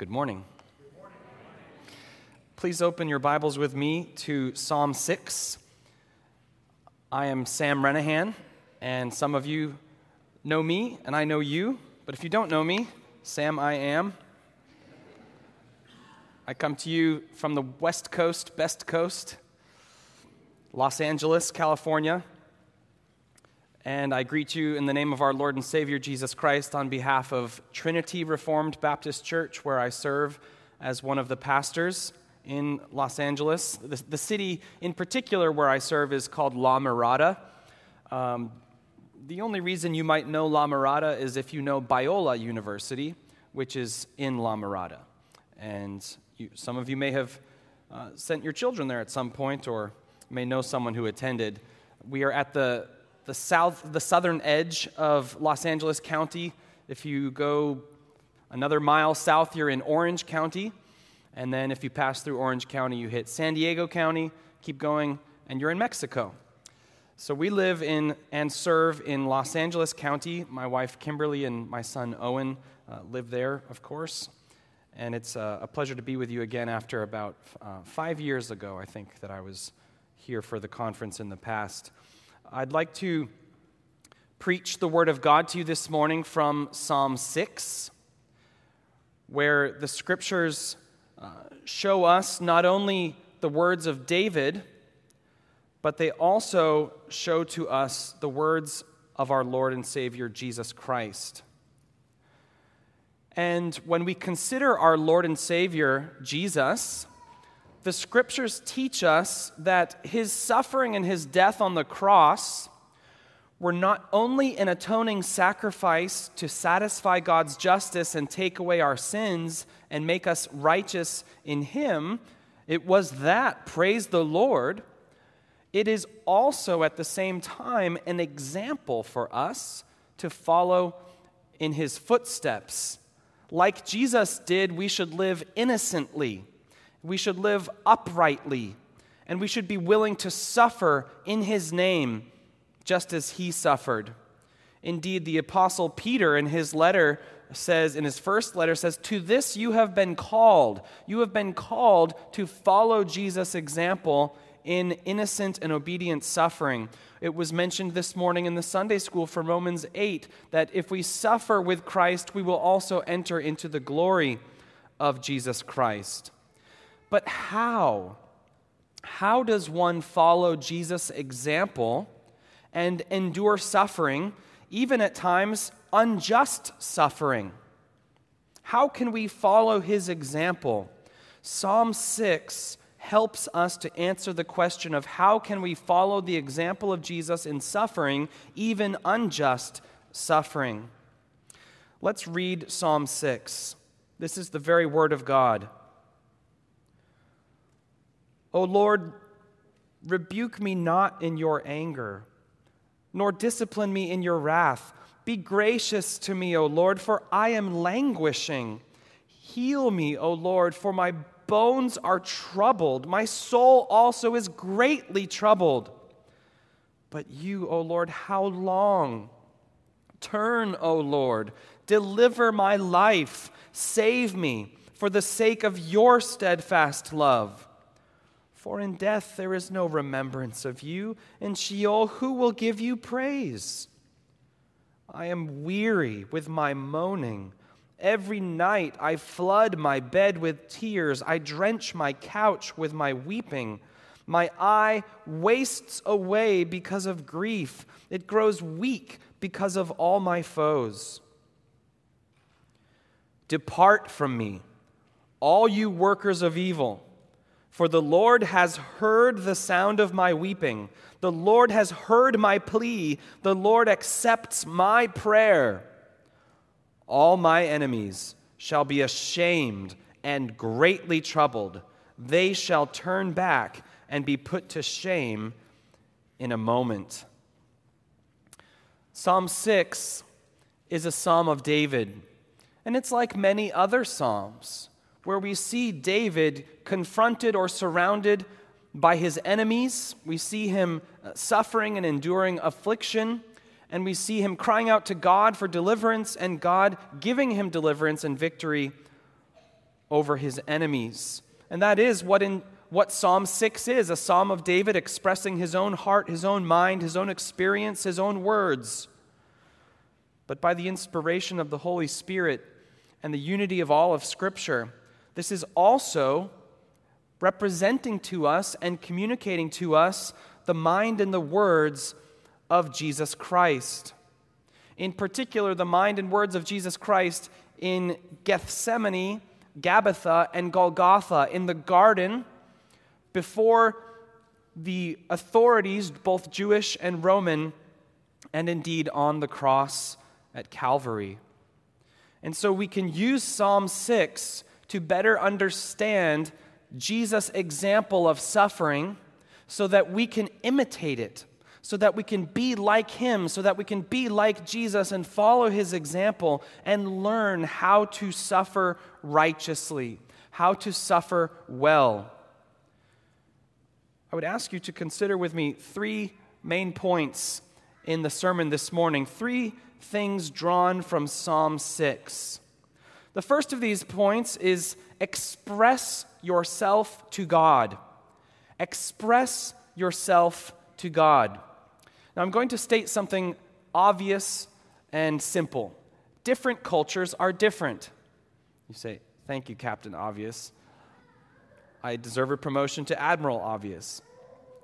Good morning. Please open your Bibles with me to Psalm 6. I am Sam Renihan, and some of you know me, and I know you, but if you don't know me, Sam, I am. I come to you from the West Coast, Best Coast, Los Angeles, California, and I greet you in the name of our Lord and Savior Jesus Christ on behalf of Trinity Reformed Baptist Church, where I serve as one of the pastors in Los Angeles. The, the city in particular where I serve is called La Mirada. Um, the only reason you might know La Mirada is if you know Biola University, which is in La Mirada. And you, some of you may have uh, sent your children there at some point or may know someone who attended. We are at the the south, the southern edge of Los Angeles County. If you go another mile south, you're in Orange County. And then if you pass through Orange County, you hit San Diego County, keep going, and you're in Mexico. So we live in and serve in Los Angeles County. My wife Kimberly and my son Owen uh, live there, of course. And it's uh, a pleasure to be with you again after about uh, five years ago, I think, that I was here for the conference in the past. I'd like to preach the Word of God to you this morning from Psalm 6, where the scriptures uh, show us not only the words of David, but they also show to us the words of our Lord and Savior Jesus Christ. And when we consider our Lord and Savior Jesus, the scriptures teach us that his suffering and his death on the cross were not only an atoning sacrifice to satisfy God's justice and take away our sins and make us righteous in him, it was that, praise the Lord. It is also at the same time an example for us to follow in his footsteps. Like Jesus did, we should live innocently we should live uprightly, and we should be willing to suffer in his name, just as he suffered. Indeed, the apostle Peter in his letter says in his first letter says to this you have been called. You have been called to follow Jesus example in innocent and obedient suffering. It was mentioned this morning in the Sunday school from Romans 8 that if we suffer with Christ we will also enter into the glory of Jesus Christ but how? How does one follow Jesus' example and endure suffering, even at times unjust suffering? How can we follow his example? Psalm 6 helps us to answer the question of how can we follow the example of Jesus in suffering, even unjust suffering. Let's read Psalm 6. This is the very word of God. O Lord, rebuke me not in your anger, nor discipline me in your wrath. Be gracious to me, O Lord, for I am languishing. Heal me, O Lord, for my bones are troubled. My soul also is greatly troubled. But you, O Lord, how long? Turn, O Lord, deliver my life, save me for the sake of your steadfast love. For in death there is no remembrance of you. In Sheol, who will give you praise? I am weary with my moaning. Every night I flood my bed with tears. I drench my couch with my weeping. My eye wastes away because of grief. It grows weak because of all my foes. Depart from me, all you workers of evil. For the Lord has heard the sound of my weeping. The Lord has heard my plea. The Lord accepts my prayer. All my enemies shall be ashamed and greatly troubled. They shall turn back and be put to shame in a moment. Psalm 6 is a psalm of David, and it's like many other psalms where we see David confronted or surrounded by his enemies. We see him uh, suffering and enduring affliction. And we see him crying out to God for deliverance and God giving him deliverance and victory over his enemies. And that is what, in, what Psalm 6 is a psalm of David expressing his own heart, his own mind, his own experience, his own words. But by the inspiration of the Holy Spirit and the unity of all of Scripture, this is also representing to us and communicating to us the mind and the words of Jesus Christ. In particular, the mind and words of Jesus Christ in Gethsemane, Gabbatha, and Golgotha, in the garden before the authorities, both Jewish and Roman, and indeed on the cross at Calvary. And so we can use Psalm 6 to better understand Jesus' example of suffering so that we can imitate it, so that we can be like him, so that we can be like Jesus and follow his example and learn how to suffer righteously, how to suffer well. I would ask you to consider with me three main points in the sermon this morning, three things drawn from Psalm 6. The first of these points is express yourself to God. Express yourself to God. Now, I'm going to state something obvious and simple. Different cultures are different. You say, Thank you, Captain Obvious. I deserve a promotion to Admiral Obvious.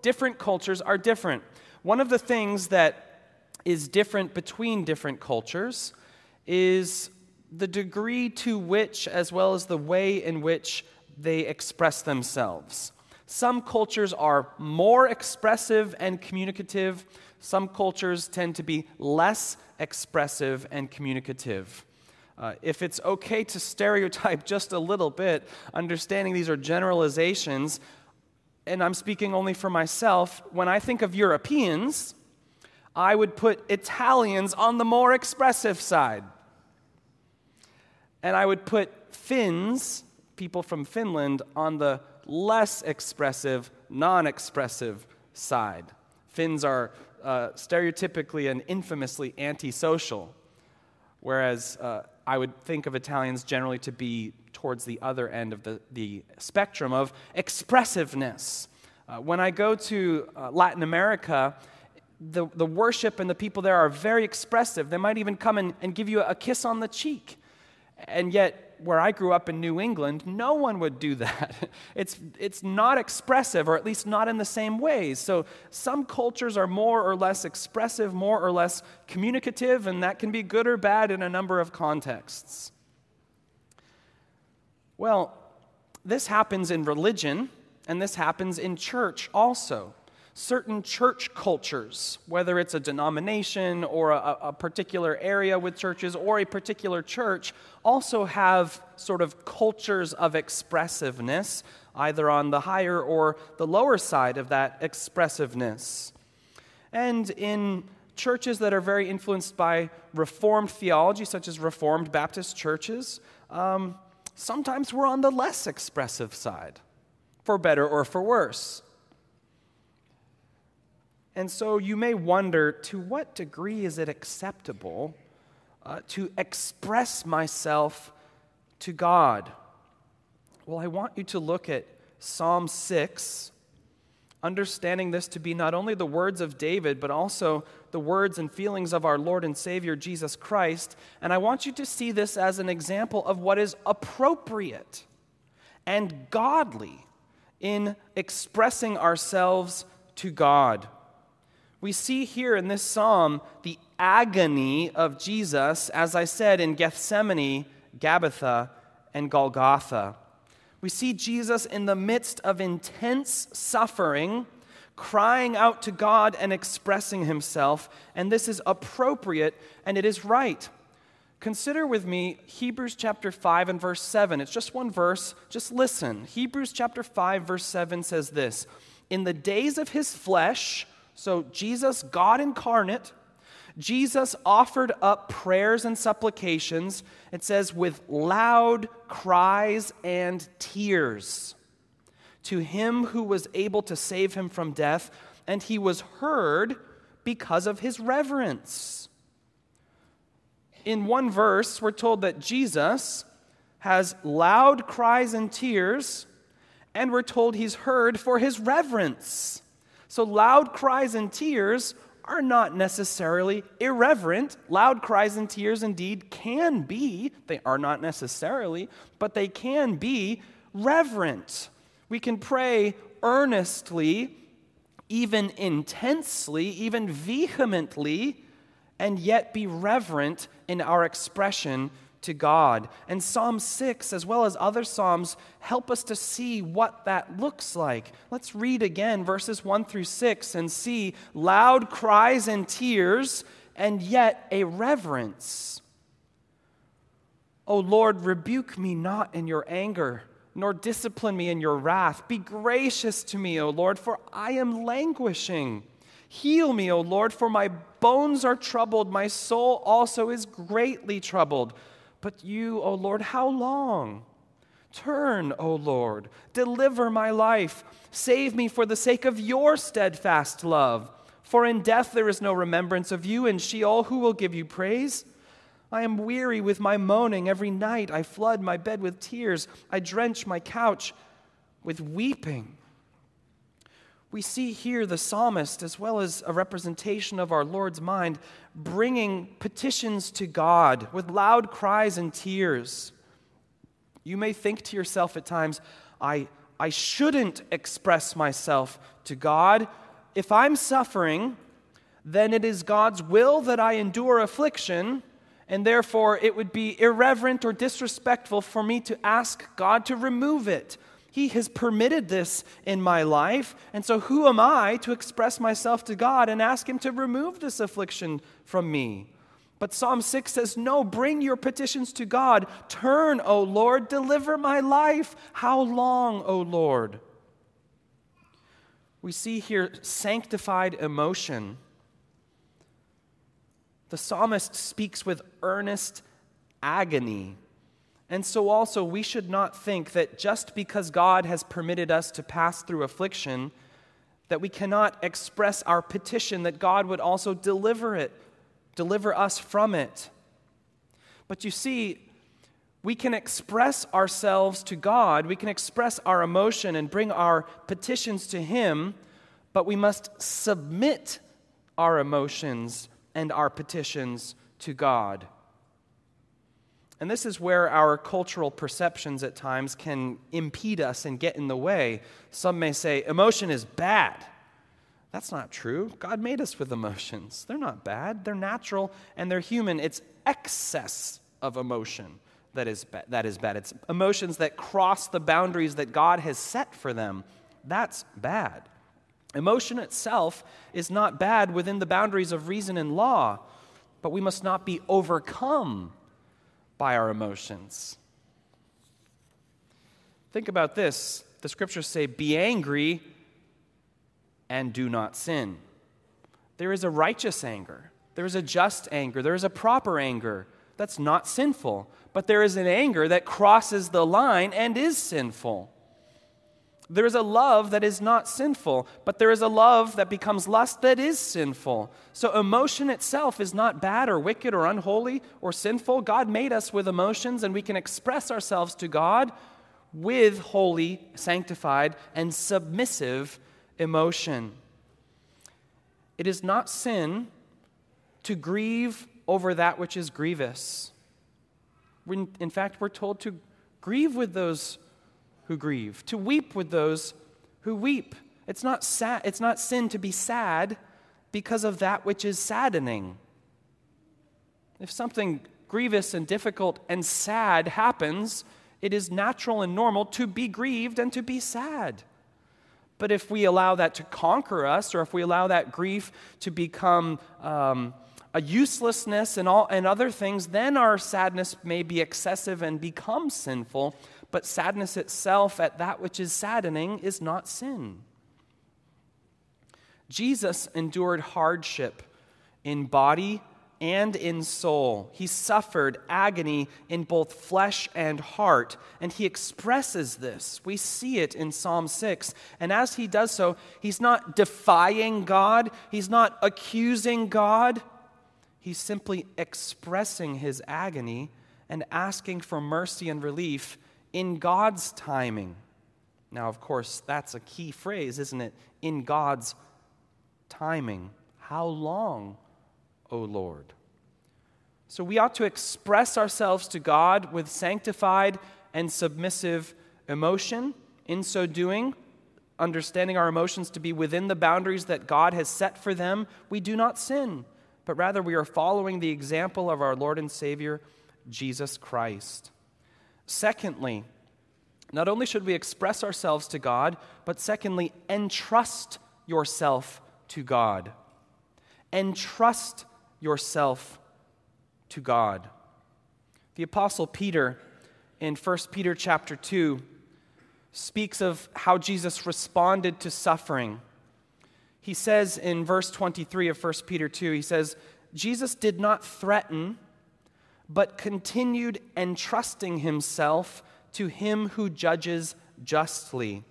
Different cultures are different. One of the things that is different between different cultures is the degree to which, as well as the way in which they express themselves. Some cultures are more expressive and communicative. Some cultures tend to be less expressive and communicative. Uh, if it's okay to stereotype just a little bit, understanding these are generalizations, and I'm speaking only for myself, when I think of Europeans, I would put Italians on the more expressive side. And I would put Finns, people from Finland, on the less expressive, non expressive side. Finns are uh, stereotypically and infamously antisocial, whereas uh, I would think of Italians generally to be towards the other end of the, the spectrum of expressiveness. Uh, when I go to uh, Latin America, the, the worship and the people there are very expressive. They might even come and, and give you a kiss on the cheek. And yet, where I grew up in New England, no one would do that. It's, it's not expressive, or at least not in the same ways. So some cultures are more or less expressive, more or less communicative, and that can be good or bad in a number of contexts. Well, this happens in religion, and this happens in church also certain church cultures, whether it's a denomination or a, a, particular area with churches or a particular church, also have sort of cultures of expressiveness, either on the higher or the lower side of that expressiveness. And in churches that are very influenced by Reformed theology, such as Reformed Baptist churches, um, sometimes we're on the less expressive side, for better or for worse. And so you may wonder to what degree is it acceptable uh, to express myself to God? Well, I want you to look at Psalm 6, understanding this to be not only the words of David, but also the words and feelings of our Lord and Savior Jesus Christ. And I want you to see this as an example of what is appropriate and godly in expressing ourselves to God. We see here in this psalm the agony of Jesus, as I said, in Gethsemane, Gabbatha, and Golgotha. We see Jesus in the midst of intense suffering, crying out to God and expressing himself, and this is appropriate and it is right. Consider with me Hebrews chapter 5 and verse 7. It's just one verse, just listen. Hebrews chapter 5, verse 7 says this In the days of his flesh, so, Jesus, God incarnate, Jesus offered up prayers and supplications, it says, with loud cries and tears to him who was able to save him from death, and he was heard because of his reverence. In one verse, we're told that Jesus has loud cries and tears, and we're told he's heard for his reverence. So, loud cries and tears are not necessarily irreverent. Loud cries and tears indeed can be, they are not necessarily, but they can be reverent. We can pray earnestly, even intensely, even vehemently, and yet be reverent in our expression to God. And Psalm 6, as well as other Psalms, help us to see what that looks like. Let's read again verses 1 through 6 and see loud cries and tears, and yet a reverence. O Lord, rebuke me not in your anger, nor discipline me in your wrath. Be gracious to me, O Lord, for I am languishing. Heal me, O Lord, for my bones are troubled. My soul also is greatly troubled. But you, O Lord, how long? Turn, O Lord, deliver my life. Save me for the sake of your steadfast love. For in death there is no remembrance of you, and Sheol who will give you praise? I am weary with my moaning. Every night I flood my bed with tears. I drench my couch with weeping. We see here the psalmist, as well as a representation of our Lord's mind, bringing petitions to God with loud cries and tears. You may think to yourself at times, I, I shouldn't express myself to God. If I'm suffering, then it is God's will that I endure affliction, and therefore it would be irreverent or disrespectful for me to ask God to remove it. He has permitted this in my life. And so, who am I to express myself to God and ask Him to remove this affliction from me? But Psalm 6 says, No, bring your petitions to God. Turn, O Lord, deliver my life. How long, O Lord? We see here sanctified emotion. The psalmist speaks with earnest agony and so, also, we should not think that just because God has permitted us to pass through affliction, that we cannot express our petition that God would also deliver it, deliver us from it. But you see, we can express ourselves to God, we can express our emotion and bring our petitions to Him, but we must submit our emotions and our petitions to God. And this is where our cultural perceptions at times can impede us and get in the way. Some may say, emotion is bad. That's not true. God made us with emotions. They're not bad, they're natural and they're human. It's excess of emotion that is, ba- that is bad. It's emotions that cross the boundaries that God has set for them. That's bad. Emotion itself is not bad within the boundaries of reason and law, but we must not be overcome by our emotions. Think about this. The scriptures say, Be angry and do not sin. There is a righteous anger, there is a just anger, there is a proper anger that's not sinful, but there is an anger that crosses the line and is sinful. There is a love that is not sinful, but there is a love that becomes lust that is sinful. So emotion itself is not bad or wicked or unholy or sinful. God made us with emotions, and we can express ourselves to God with holy, sanctified, and submissive emotion. It is not sin to grieve over that which is grievous. In fact, we're told to grieve with those who grieve, to weep with those who weep. It's not, sad, it's not sin to be sad because of that which is saddening. If something grievous and difficult and sad happens, it is natural and normal to be grieved and to be sad. But if we allow that to conquer us, or if we allow that grief to become um, a uselessness and, all, and other things, then our sadness may be excessive and become sinful but sadness itself at that which is saddening is not sin. Jesus endured hardship in body and in soul. He suffered agony in both flesh and heart, and he expresses this. We see it in Psalm 6. And as he does so, he's not defying God, he's not accusing God, he's simply expressing his agony and asking for mercy and relief in God's timing. Now, of course, that's a key phrase, isn't it? In God's timing. How long, O Lord? So we ought to express ourselves to God with sanctified and submissive emotion. In so doing, understanding our emotions to be within the boundaries that God has set for them, we do not sin, but rather we are following the example of our Lord and Savior, Jesus Christ. Secondly, not only should we express ourselves to God, but secondly, entrust yourself to God. Entrust yourself to God. The apostle Peter in 1 Peter chapter 2 speaks of how Jesus responded to suffering. He says in verse 23 of 1 Peter 2, he says, Jesus did not threaten, but continued entrusting himself to him who judges justly.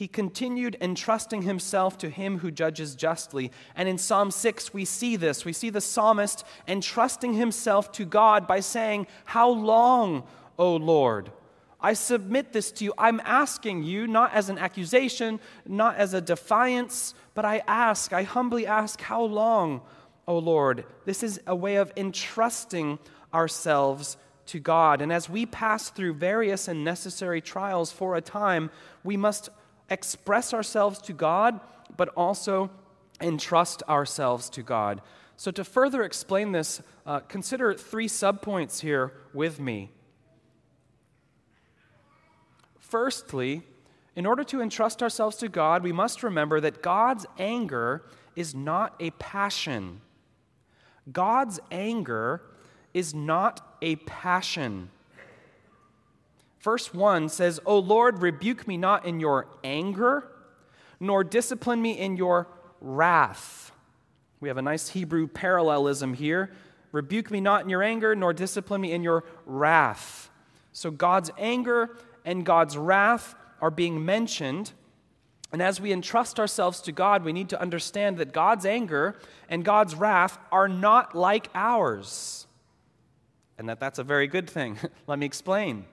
He continued entrusting himself to him who judges justly. And in Psalm 6, we see this. We see the psalmist entrusting himself to God by saying, How long, O Lord? I submit this to you. I'm asking you, not as an accusation, not as a defiance, but I ask, I humbly ask, How long, O Lord? This is a way of entrusting ourselves to God. And as we pass through various and necessary trials for a time, we must express ourselves to God, but also entrust ourselves to God. So, to further explain this, uh, consider three subpoints here with me. Firstly, in order to entrust ourselves to God, we must remember that God's anger is not a passion. God's anger is not a passion. Verse 1 says, O Lord, rebuke me not in your anger, nor discipline me in your wrath. We have a nice Hebrew parallelism here. Rebuke me not in your anger, nor discipline me in your wrath. So God's anger and God's wrath are being mentioned. And as we entrust ourselves to God, we need to understand that God's anger and God's wrath are not like ours. And that that's a very good thing. Let me explain.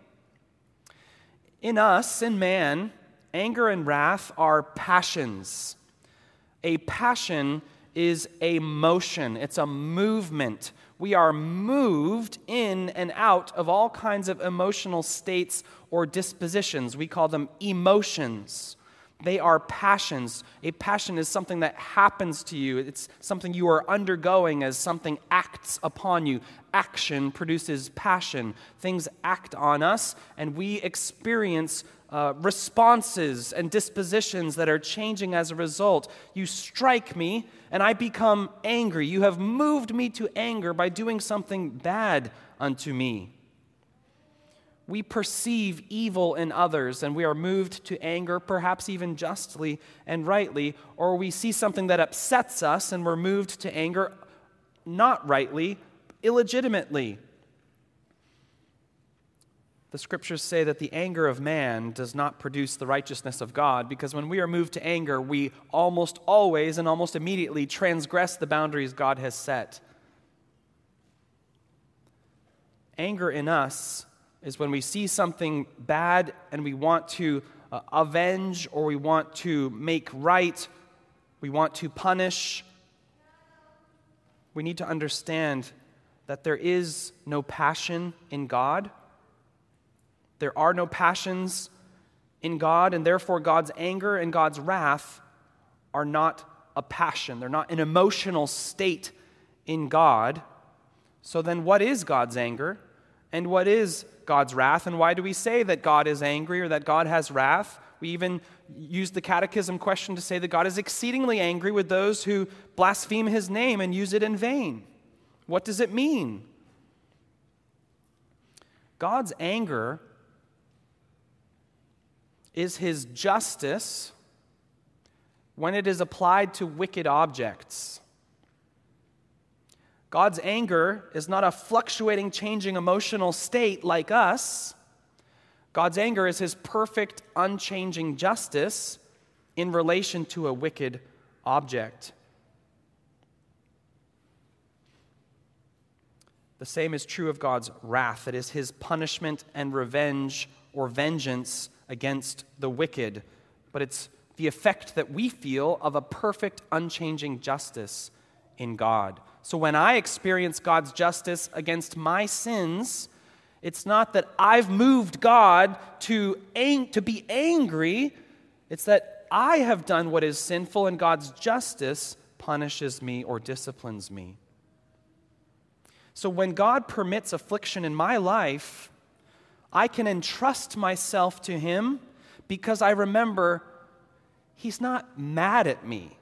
In us, in man, anger and wrath are passions. A passion is a motion, it's a movement. We are moved in and out of all kinds of emotional states or dispositions. We call them emotions. They are passions. A passion is something that happens to you, it's something you are undergoing as something acts upon you. Action produces passion. Things act on us, and we experience uh, responses and dispositions that are changing as a result. You strike me, and I become angry. You have moved me to anger by doing something bad unto me we perceive evil in others and we are moved to anger, perhaps even justly and rightly, or we see something that upsets us and we're moved to anger, not rightly, illegitimately. The scriptures say that the anger of man does not produce the righteousness of God because when we are moved to anger, we almost always and almost immediately transgress the boundaries God has set. Anger in us is when we see something bad and we want to uh, avenge or we want to make right, we want to punish. We need to understand that there is no passion in God. There are no passions in God, and therefore God's anger and God's wrath are not a passion. They're not an emotional state in God. So then, what is God's anger and what is God's wrath. And why do we say that God is angry or that God has wrath? We even use the catechism question to say that God is exceedingly angry with those who blaspheme his name and use it in vain. What does it mean? God's anger is his justice when it is applied to wicked objects. God's anger is not a fluctuating, changing emotional state like us. God's anger is his perfect, unchanging justice in relation to a wicked object. The same is true of God's wrath. It is his punishment and revenge or vengeance against the wicked, but it's the effect that we feel of a perfect, unchanging justice in God. So when I experience God's justice against my sins, it's not that I've moved God to, ang- to be angry, it's that I have done what is sinful and God's justice punishes me or disciplines me. So when God permits affliction in my life, I can entrust myself to Him because I remember He's not mad at me.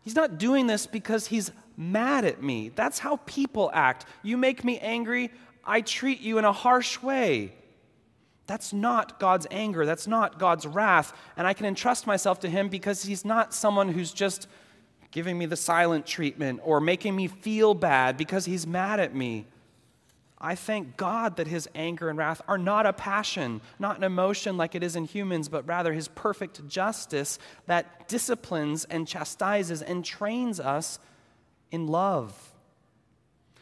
He's not doing this because He's mad at me. That's how people act. You make me angry, I treat you in a harsh way. That's not God's anger. That's not God's wrath. And I can entrust myself to Him because He's not someone who's just giving me the silent treatment or making me feel bad because he's mad at me. I thank God that his anger and wrath are not a passion, not an emotion like it is in humans, but rather his perfect justice that disciplines and chastises and trains us in love.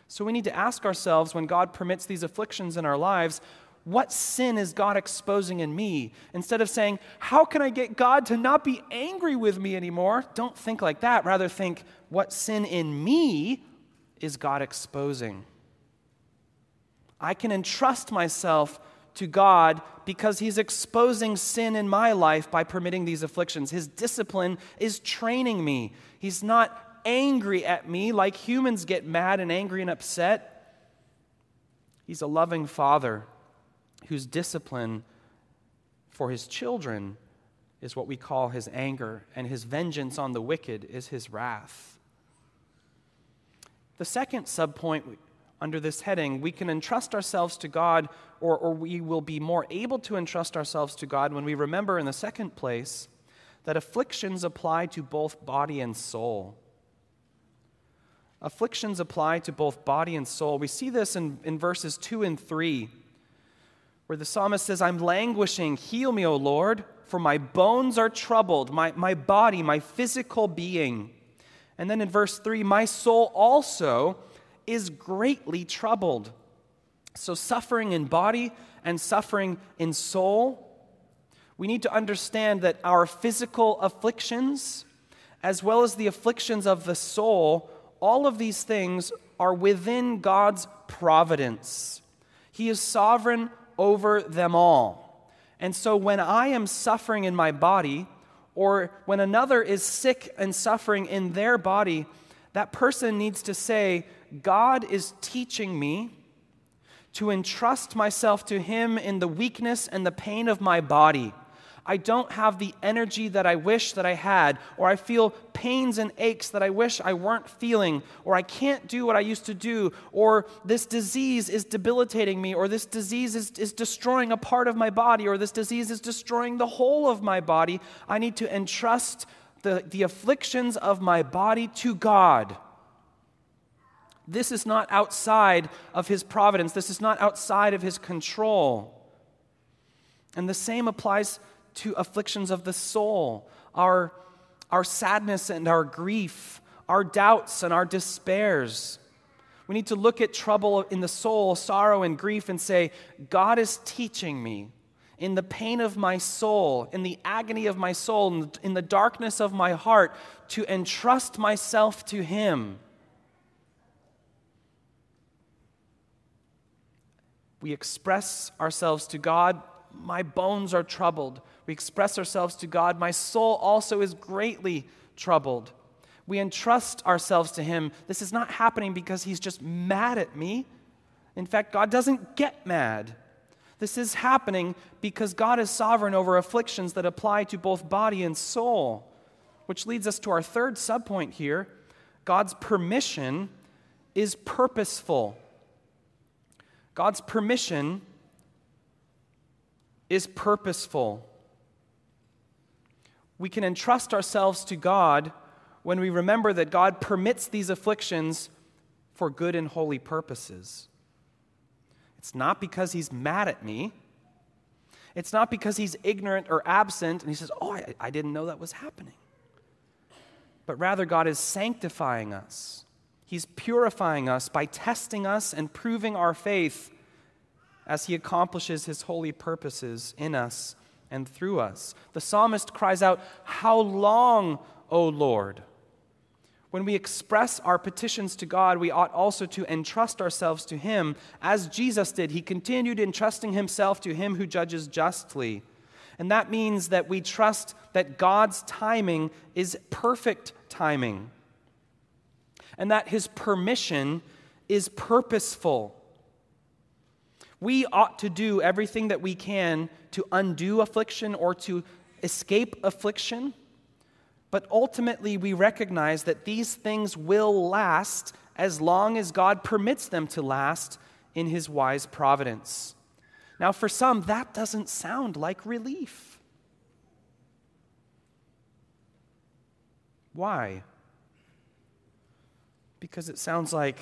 So we need to ask ourselves when God permits these afflictions in our lives, what sin is God exposing in me? Instead of saying, How can I get God to not be angry with me anymore? Don't think like that. Rather, think, What sin in me is God exposing? I can entrust myself to God because He's exposing sin in my life by permitting these afflictions. His discipline is training me. He's not angry at me like humans get mad and angry and upset. He's a loving Father whose discipline for his children is what we call his anger, and his vengeance on the wicked is his wrath. The second subpoint under this heading, we can entrust ourselves to God, or, or we will be more able to entrust ourselves to God when we remember, in the second place, that afflictions apply to both body and soul. Afflictions apply to both body and soul. We see this in, in verses 2 and 3 where the psalmist says, I'm languishing, heal me, O Lord, for my bones are troubled, my, my body, my physical being. And then in verse 3, my soul also is greatly troubled. So, suffering in body and suffering in soul, we need to understand that our physical afflictions, as well as the afflictions of the soul, all of these things are within God's providence. He is sovereign over them all. And so when I am suffering in my body, or when another is sick and suffering in their body, that person needs to say, God is teaching me to entrust myself to Him in the weakness and the pain of my body. I don't have the energy that I wish that I had, or I feel pains and aches that I wish I weren't feeling, or I can't do what I used to do, or this disease is debilitating me, or this disease is, is destroying a part of my body, or this disease is destroying the whole of my body. I need to entrust the, the afflictions of my body to God. This is not outside of His providence, this is not outside of His control. And the same applies to afflictions of the soul, our, our sadness and our grief, our doubts and our despairs. We need to look at trouble in the soul, sorrow and grief, and say, God is teaching me in the pain of my soul, in the agony of my soul, in the darkness of my heart, to entrust myself to Him. We express ourselves to God. My bones are troubled. We express ourselves to God. My soul also is greatly troubled. We entrust ourselves to Him. This is not happening because He's just mad at me. In fact, God doesn't get mad. This is happening because God is sovereign over afflictions that apply to both body and soul. Which leads us to our third subpoint here God's permission is purposeful. God's permission is purposeful we can entrust ourselves to God when we remember that God permits these afflictions for good and holy purposes. It's not because He's mad at me. It's not because He's ignorant or absent and He says, Oh, I, I didn't know that was happening. But rather, God is sanctifying us. He's purifying us by testing us and proving our faith as he accomplishes his holy purposes in us and through us. The psalmist cries out, How long, O Lord? When we express our petitions to God, we ought also to entrust ourselves to Him, as Jesus did. He continued entrusting Himself to Him who judges justly. And that means that we trust that God's timing is perfect timing, and that His permission is purposeful. We ought to do everything that we can to undo affliction or to escape affliction. But ultimately, we recognize that these things will last as long as God permits them to last in His wise providence. Now, for some, that doesn't sound like relief. Why? Because it sounds like,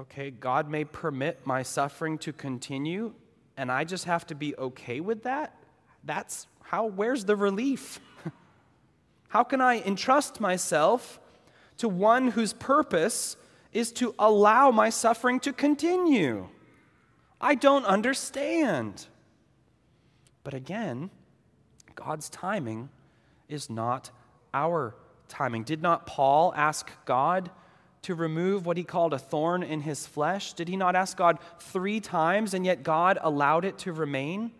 okay, God may permit my suffering to continue, and I just have to be okay with that? That's how, where's the relief? How can I entrust myself to one whose purpose is to allow my suffering to continue? I don't understand. But again, God's timing is not our timing. Did not Paul ask God to remove what he called a thorn in his flesh? Did he not ask God three times and yet God allowed it to remain?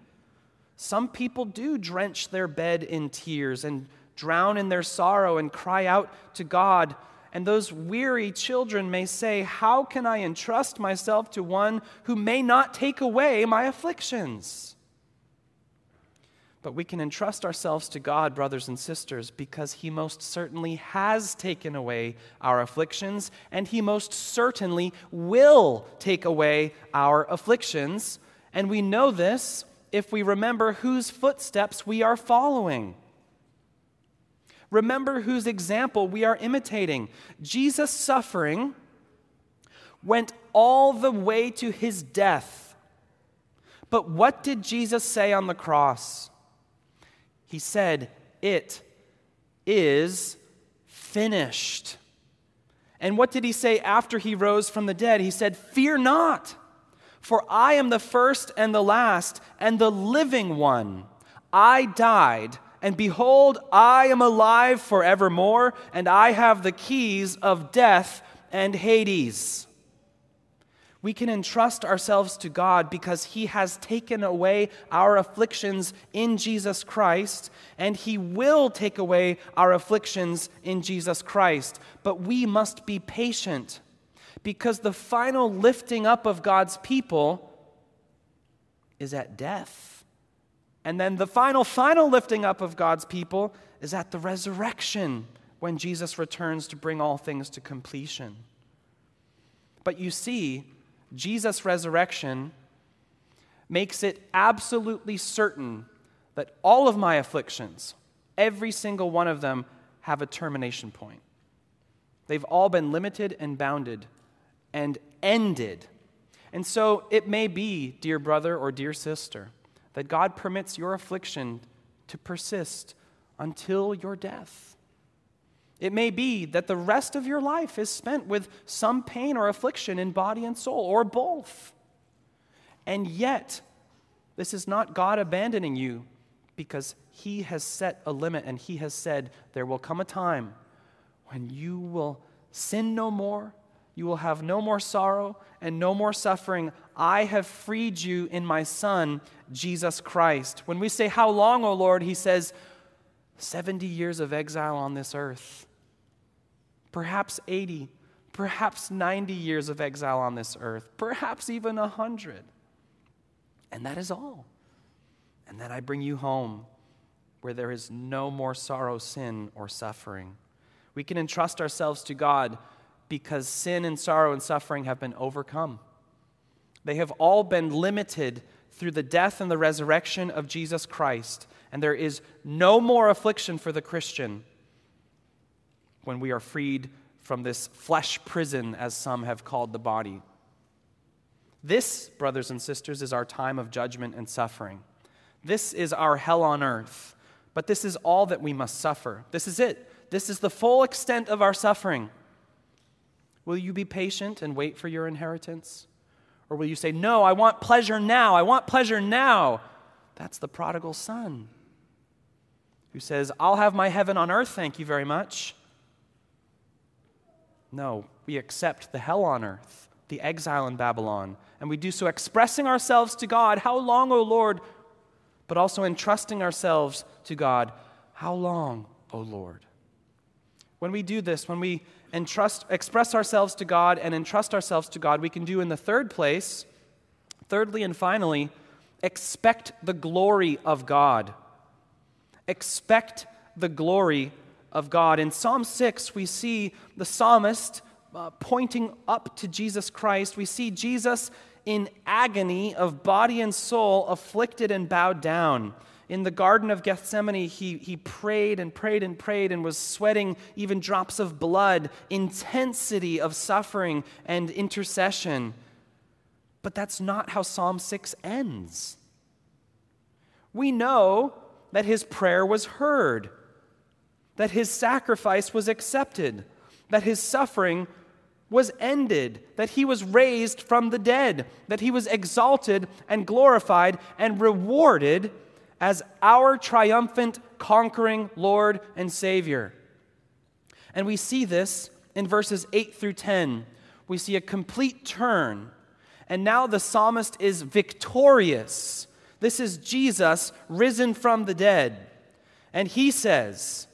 Some people do drench their bed in tears and drown in their sorrow and cry out to God. And those weary children may say, How can I entrust myself to one who may not take away my afflictions? But we can entrust ourselves to God, brothers and sisters, because He most certainly has taken away our afflictions, and He most certainly will take away our afflictions. And we know this if we remember whose footsteps we are following. Remember whose example we are imitating. Jesus' suffering went all the way to his death. But what did Jesus say on the cross? He said, It is finished. And what did he say after he rose from the dead? He said, Fear not, for I am the first and the last and the living one. I died and behold, I am alive forevermore, and I have the keys of death and Hades. We can entrust ourselves to God because He has taken away our afflictions in Jesus Christ, and He will take away our afflictions in Jesus Christ. But we must be patient because the final lifting up of God's people is at death. And then the final, final lifting up of God's people is at the resurrection when Jesus returns to bring all things to completion. But you see, Jesus' resurrection makes it absolutely certain that all of my afflictions, every single one of them, have a termination point. They've all been limited and bounded and ended. And so it may be, dear brother or dear sister, that God permits your affliction to persist until your death. It may be that the rest of your life is spent with some pain or affliction in body and soul, or both. And yet, this is not God abandoning you because He has set a limit and He has said, There will come a time when you will sin no more, you will have no more sorrow and no more suffering. I have freed you in my Son, Jesus Christ. When we say, How long, O Lord? He says, 70 years of exile on this earth. Perhaps 80, perhaps 90 years of exile on this earth, perhaps even 100. And that is all. And then I bring you home where there is no more sorrow, sin, or suffering. We can entrust ourselves to God because sin and sorrow and suffering have been overcome. They have all been limited through the death and the resurrection of Jesus Christ. And there is no more affliction for the Christian when we are freed from this flesh prison, as some have called the body. This, brothers and sisters, is our time of judgment and suffering. This is our hell on earth. But this is all that we must suffer. This is it. This is the full extent of our suffering. Will you be patient and wait for your inheritance? Or will you say, No, I want pleasure now. I want pleasure now? That's the prodigal son who says, I'll have my heaven on earth, thank you very much. No, we accept the hell on earth, the exile in Babylon, and we do so expressing ourselves to God, How long, O Lord? But also entrusting ourselves to God, How long, O Lord? When we do this, when we entrust, express ourselves to God and entrust ourselves to God, we can do in the third place, thirdly and finally, expect the glory of God. Expect the glory of God. In Psalm 6, we see the psalmist uh, pointing up to Jesus Christ. We see Jesus in agony of body and soul, afflicted and bowed down. In the Garden of Gethsemane, he, he prayed and prayed and prayed and was sweating even drops of blood, intensity of suffering and intercession. But that's not how Psalm 6 ends. We know that his prayer was heard, that his sacrifice was accepted, that his suffering was ended, that he was raised from the dead, that he was exalted and glorified and rewarded as our triumphant, conquering Lord and Savior. And we see this in verses 8 through 10. We see a complete turn. And now the psalmist is victorious this is Jesus risen from the dead. And he says,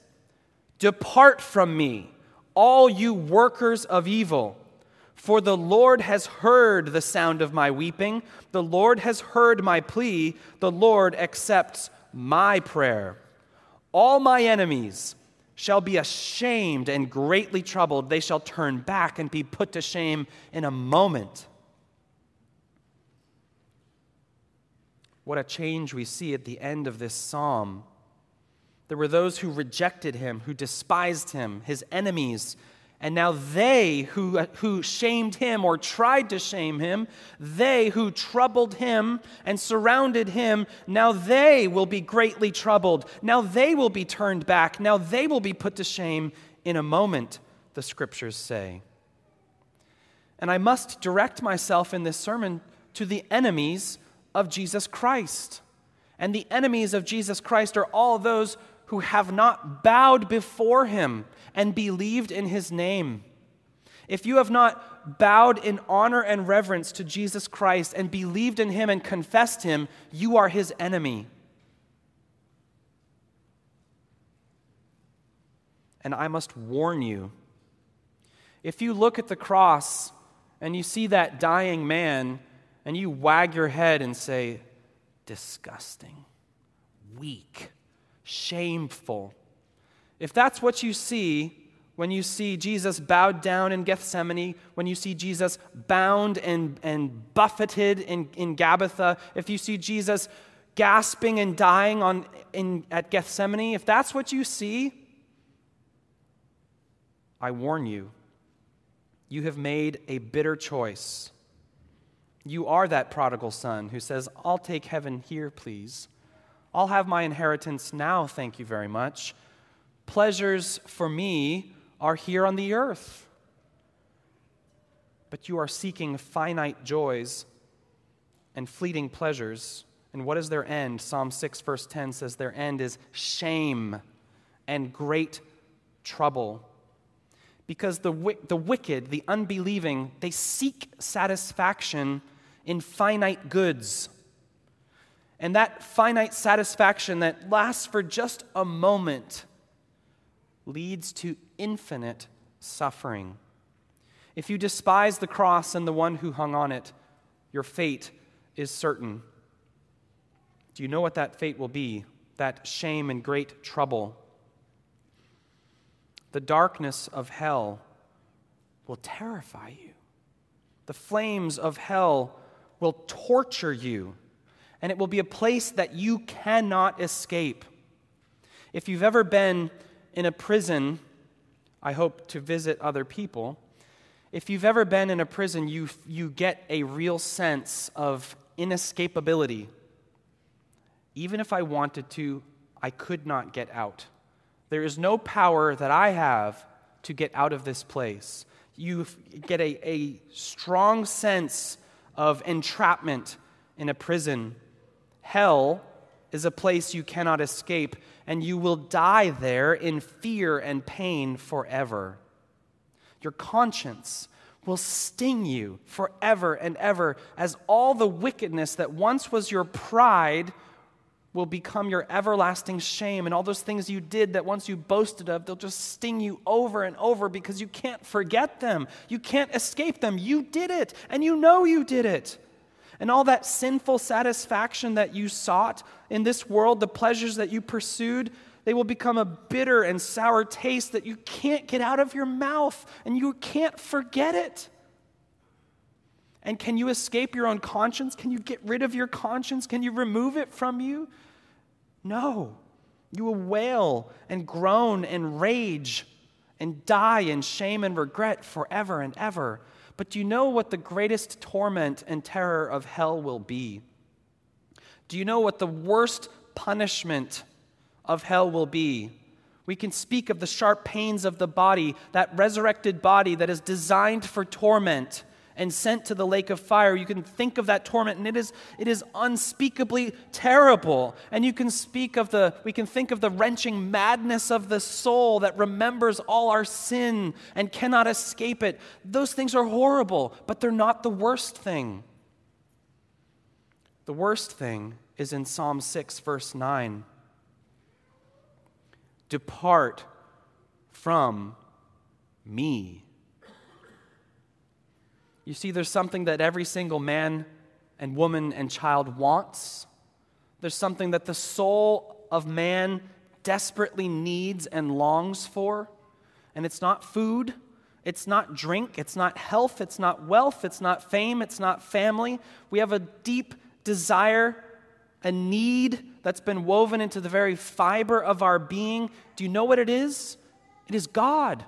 Depart from me, all you workers of evil. For the Lord has heard the sound of my weeping. The Lord has heard my plea. The Lord accepts my prayer. All my enemies shall be ashamed and greatly troubled. They shall turn back and be put to shame in a moment. What a change we see at the end of this psalm. There were those who rejected him, who despised him, his enemies. And now they who, who shamed him or tried to shame him, they who troubled him and surrounded him, now they will be greatly troubled. Now they will be turned back. Now they will be put to shame in a moment, the scriptures say. And I must direct myself in this sermon to the enemies of Jesus Christ. And the enemies of Jesus Christ are all those who have not bowed before him and believed in his name. If you have not bowed in honor and reverence to Jesus Christ and believed in him and confessed him, you are his enemy. And I must warn you if you look at the cross and you see that dying man, and you wag your head and say, disgusting, weak, shameful. If that's what you see when you see Jesus bowed down in Gethsemane, when you see Jesus bound and, and buffeted in, in Gabbatha, if you see Jesus gasping and dying on, in, at Gethsemane, if that's what you see, I warn you, you have made a bitter choice. You are that prodigal son who says, I'll take heaven here, please. I'll have my inheritance now, thank you very much. Pleasures for me are here on the earth. But you are seeking finite joys and fleeting pleasures. And what is their end? Psalm 6, verse 10 says, Their end is shame and great trouble. Because the, the wicked, the unbelieving, they seek satisfaction in finite goods. And that finite satisfaction that lasts for just a moment leads to infinite suffering. If you despise the cross and the one who hung on it, your fate is certain. Do you know what that fate will be? That shame and great trouble. The darkness of hell will terrify you. The flames of hell will torture you, and it will be a place that you cannot escape. If you've ever been in a prison, I hope to visit other people. If you've ever been in a prison, you, you get a real sense of inescapability. Even if I wanted to, I could not get out. There is no power that I have to get out of this place. You get a, a strong sense of entrapment in a prison. Hell is a place you cannot escape, and you will die there in fear and pain forever. Your conscience will sting you forever and ever as all the wickedness that once was your pride will become your everlasting shame. And all those things you did that once you boasted of, they'll just sting you over and over because you can't forget them. You can't escape them. You did it, and you know you did it. And all that sinful satisfaction that you sought in this world, the pleasures that you pursued, they will become a bitter and sour taste that you can't get out of your mouth and you can't forget it. And can you escape your own conscience? Can you get rid of your conscience? Can you remove it from you? No. You will wail and groan and rage and die in shame and regret forever and ever. But do you know what the greatest torment and terror of hell will be? Do you know what the worst punishment of hell will be? We can speak of the sharp pains of the body, that resurrected body that is designed for torment and sent to the lake of fire. You can think of that torment, and it is, it is unspeakably terrible. And you can speak of the, we can think of the wrenching madness of the soul that remembers all our sin and cannot escape it. Those things are horrible, but they're not the worst thing. The worst thing is in Psalm 6, verse 9. Depart from me you see, there's something that every single man and woman and child wants. There's something that the soul of man desperately needs and longs for. And it's not food, it's not drink, it's not health, it's not wealth, it's not fame, it's not family. We have a deep desire, a need that's been woven into the very fiber of our being. Do you know what it is? It is God.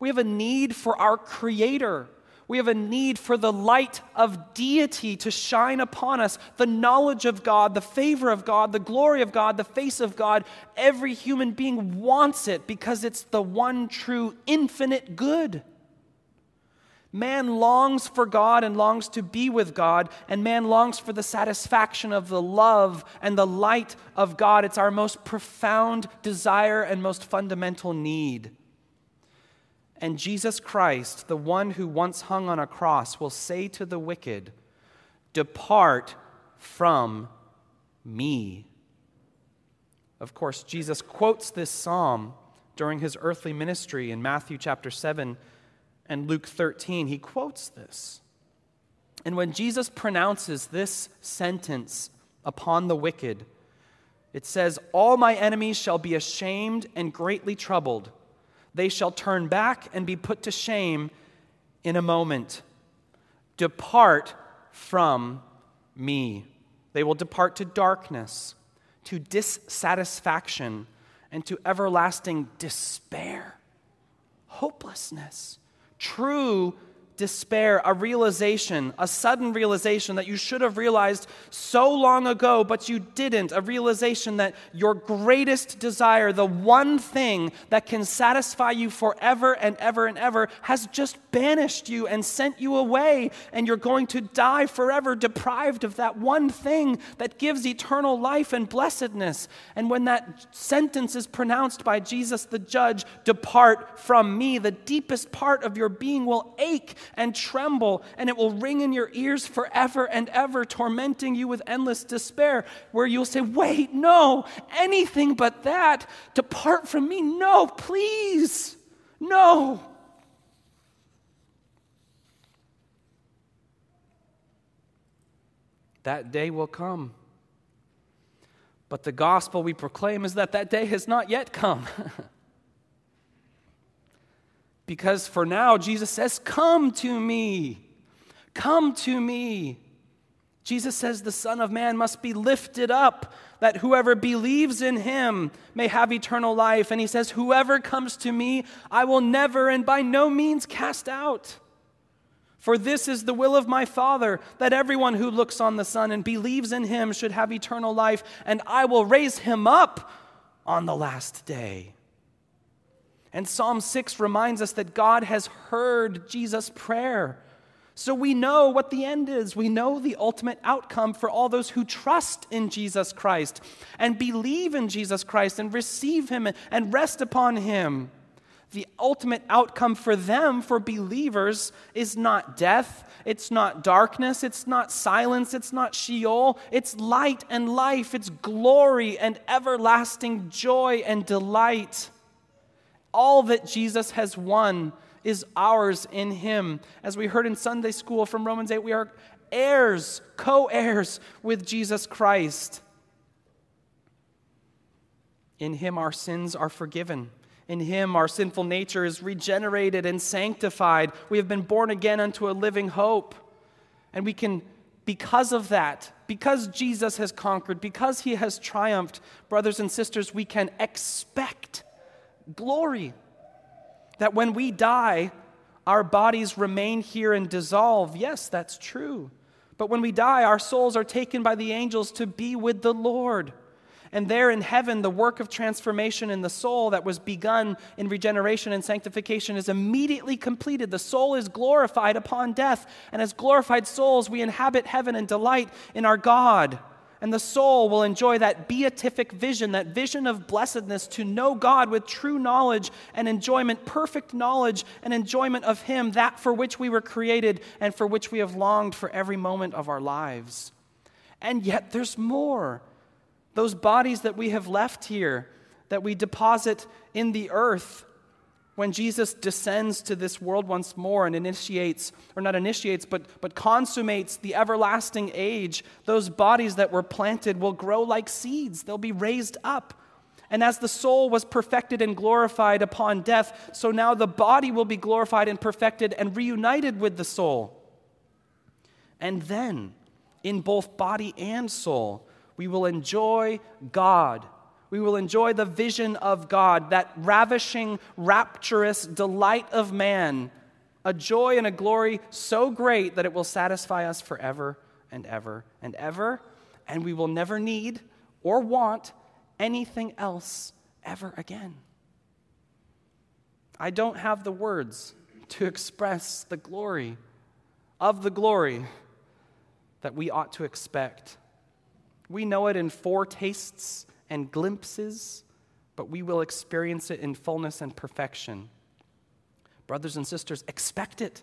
We have a need for our Creator. We have a need for the light of deity to shine upon us, the knowledge of God, the favor of God, the glory of God, the face of God. Every human being wants it because it's the one true infinite good. Man longs for God and longs to be with God, and man longs for the satisfaction of the love and the light of God. It's our most profound desire and most fundamental need. And Jesus Christ, the one who once hung on a cross, will say to the wicked, Depart from me. Of course, Jesus quotes this psalm during his earthly ministry in Matthew chapter 7 and Luke 13. He quotes this. And when Jesus pronounces this sentence upon the wicked, it says, All my enemies shall be ashamed and greatly troubled. They shall turn back and be put to shame in a moment. Depart from me. They will depart to darkness, to dissatisfaction, and to everlasting despair, hopelessness. True despair, a realization, a sudden realization that you should have realized so long ago, but you didn't, a realization that your greatest desire, the one thing that can satisfy you forever and ever and ever, has just banished you and sent you away, and you're going to die forever deprived of that one thing that gives eternal life and blessedness. And when that sentence is pronounced by Jesus the judge, depart from me, the deepest part of your being will ache and tremble, and it will ring in your ears forever and ever, tormenting you with endless despair, where you'll say, Wait, no, anything but that. Depart from me. No, please. No. That day will come. But the gospel we proclaim is that that day has not yet come. Because for now, Jesus says, Come to me. Come to me. Jesus says the Son of Man must be lifted up, that whoever believes in him may have eternal life. And he says, Whoever comes to me, I will never and by no means cast out. For this is the will of my Father, that everyone who looks on the Son and believes in him should have eternal life, and I will raise him up on the last day. And Psalm 6 reminds us that God has heard Jesus' prayer. So we know what the end is. We know the ultimate outcome for all those who trust in Jesus Christ and believe in Jesus Christ and receive Him and rest upon Him. The ultimate outcome for them, for believers, is not death, it's not darkness, it's not silence, it's not Sheol, it's light and life, it's glory and everlasting joy and delight. All that Jesus has won is ours in him. As we heard in Sunday school from Romans 8, we are heirs, co heirs with Jesus Christ. In him, our sins are forgiven. In him, our sinful nature is regenerated and sanctified. We have been born again unto a living hope. And we can, because of that, because Jesus has conquered, because he has triumphed, brothers and sisters, we can expect glory. That when we die, our bodies remain here and dissolve. Yes, that's true. But when we die, our souls are taken by the angels to be with the Lord. And there in heaven, the work of transformation in the soul that was begun in regeneration and sanctification is immediately completed. The soul is glorified upon death. And as glorified souls, we inhabit heaven and delight in our God. And the soul will enjoy that beatific vision, that vision of blessedness to know God with true knowledge and enjoyment, perfect knowledge and enjoyment of Him, that for which we were created and for which we have longed for every moment of our lives. And yet there's more. Those bodies that we have left here, that we deposit in the earth, when Jesus descends to this world once more and initiates, or not initiates, but, but consummates the everlasting age, those bodies that were planted will grow like seeds. They'll be raised up. And as the soul was perfected and glorified upon death, so now the body will be glorified and perfected and reunited with the soul. And then, in both body and soul, we will enjoy God we will enjoy the vision of God, that ravishing, rapturous delight of man, a joy and a glory so great that it will satisfy us forever and ever and ever, and we will never need or want anything else ever again. I don't have the words to express the glory of the glory that we ought to expect. We know it in foretastes and glimpses, but we will experience it in fullness and perfection. Brothers and sisters, expect it.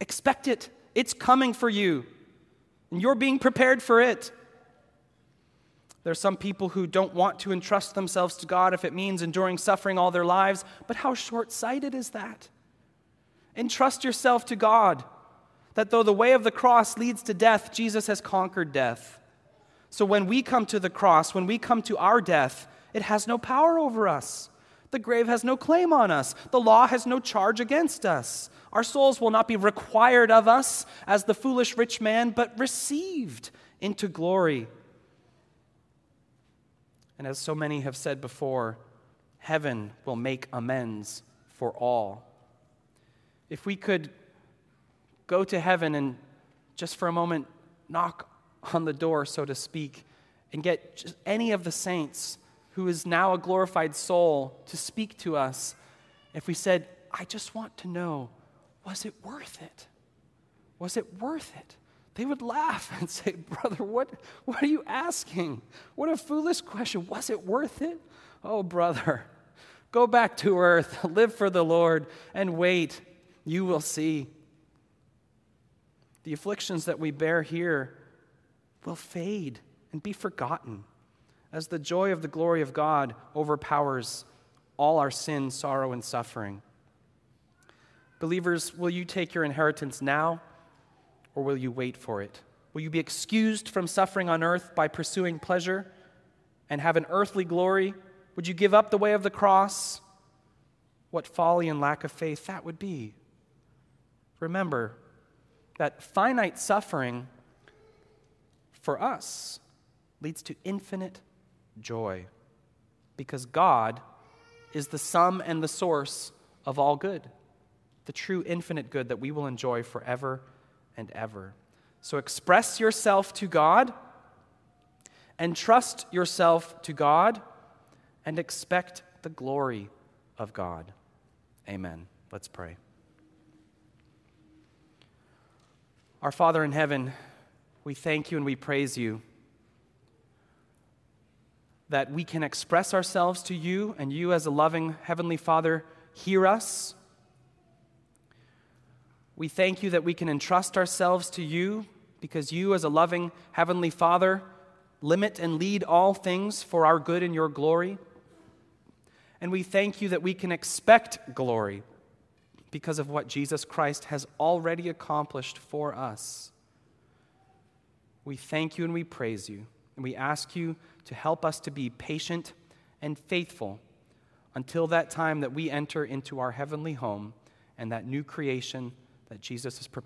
Expect it. It's coming for you, and you're being prepared for it. There are some people who don't want to entrust themselves to God if it means enduring suffering all their lives, but how short sighted is that? Entrust yourself to God, that though the way of the cross leads to death, Jesus has conquered death. So when we come to the cross, when we come to our death, it has no power over us. The grave has no claim on us. The law has no charge against us. Our souls will not be required of us as the foolish rich man, but received into glory. And as so many have said before, heaven will make amends for all. If we could go to heaven and just for a moment knock on the door, so to speak, and get any of the saints who is now a glorified soul to speak to us, if we said, I just want to know, was it worth it? Was it worth it? They would laugh and say, Brother, what, what are you asking? What a foolish question. Was it worth it? Oh, brother, go back to earth, live for the Lord, and wait. You will see. The afflictions that we bear here will fade and be forgotten as the joy of the glory of God overpowers all our sin, sorrow, and suffering. Believers, will you take your inheritance now or will you wait for it? Will you be excused from suffering on earth by pursuing pleasure and have an earthly glory? Would you give up the way of the cross? What folly and lack of faith that would be. Remember that finite suffering for us leads to infinite joy because God is the sum and the source of all good, the true infinite good that we will enjoy forever and ever. So express yourself to God and trust yourself to God and expect the glory of God. Amen. Let's pray. Our Father in heaven, we thank you and we praise you that we can express ourselves to you, and you, as a loving Heavenly Father, hear us. We thank you that we can entrust ourselves to you because you, as a loving Heavenly Father, limit and lead all things for our good and your glory. And we thank you that we can expect glory because of what Jesus Christ has already accomplished for us. We thank you and we praise you. And we ask you to help us to be patient and faithful until that time that we enter into our heavenly home and that new creation that Jesus is preparing.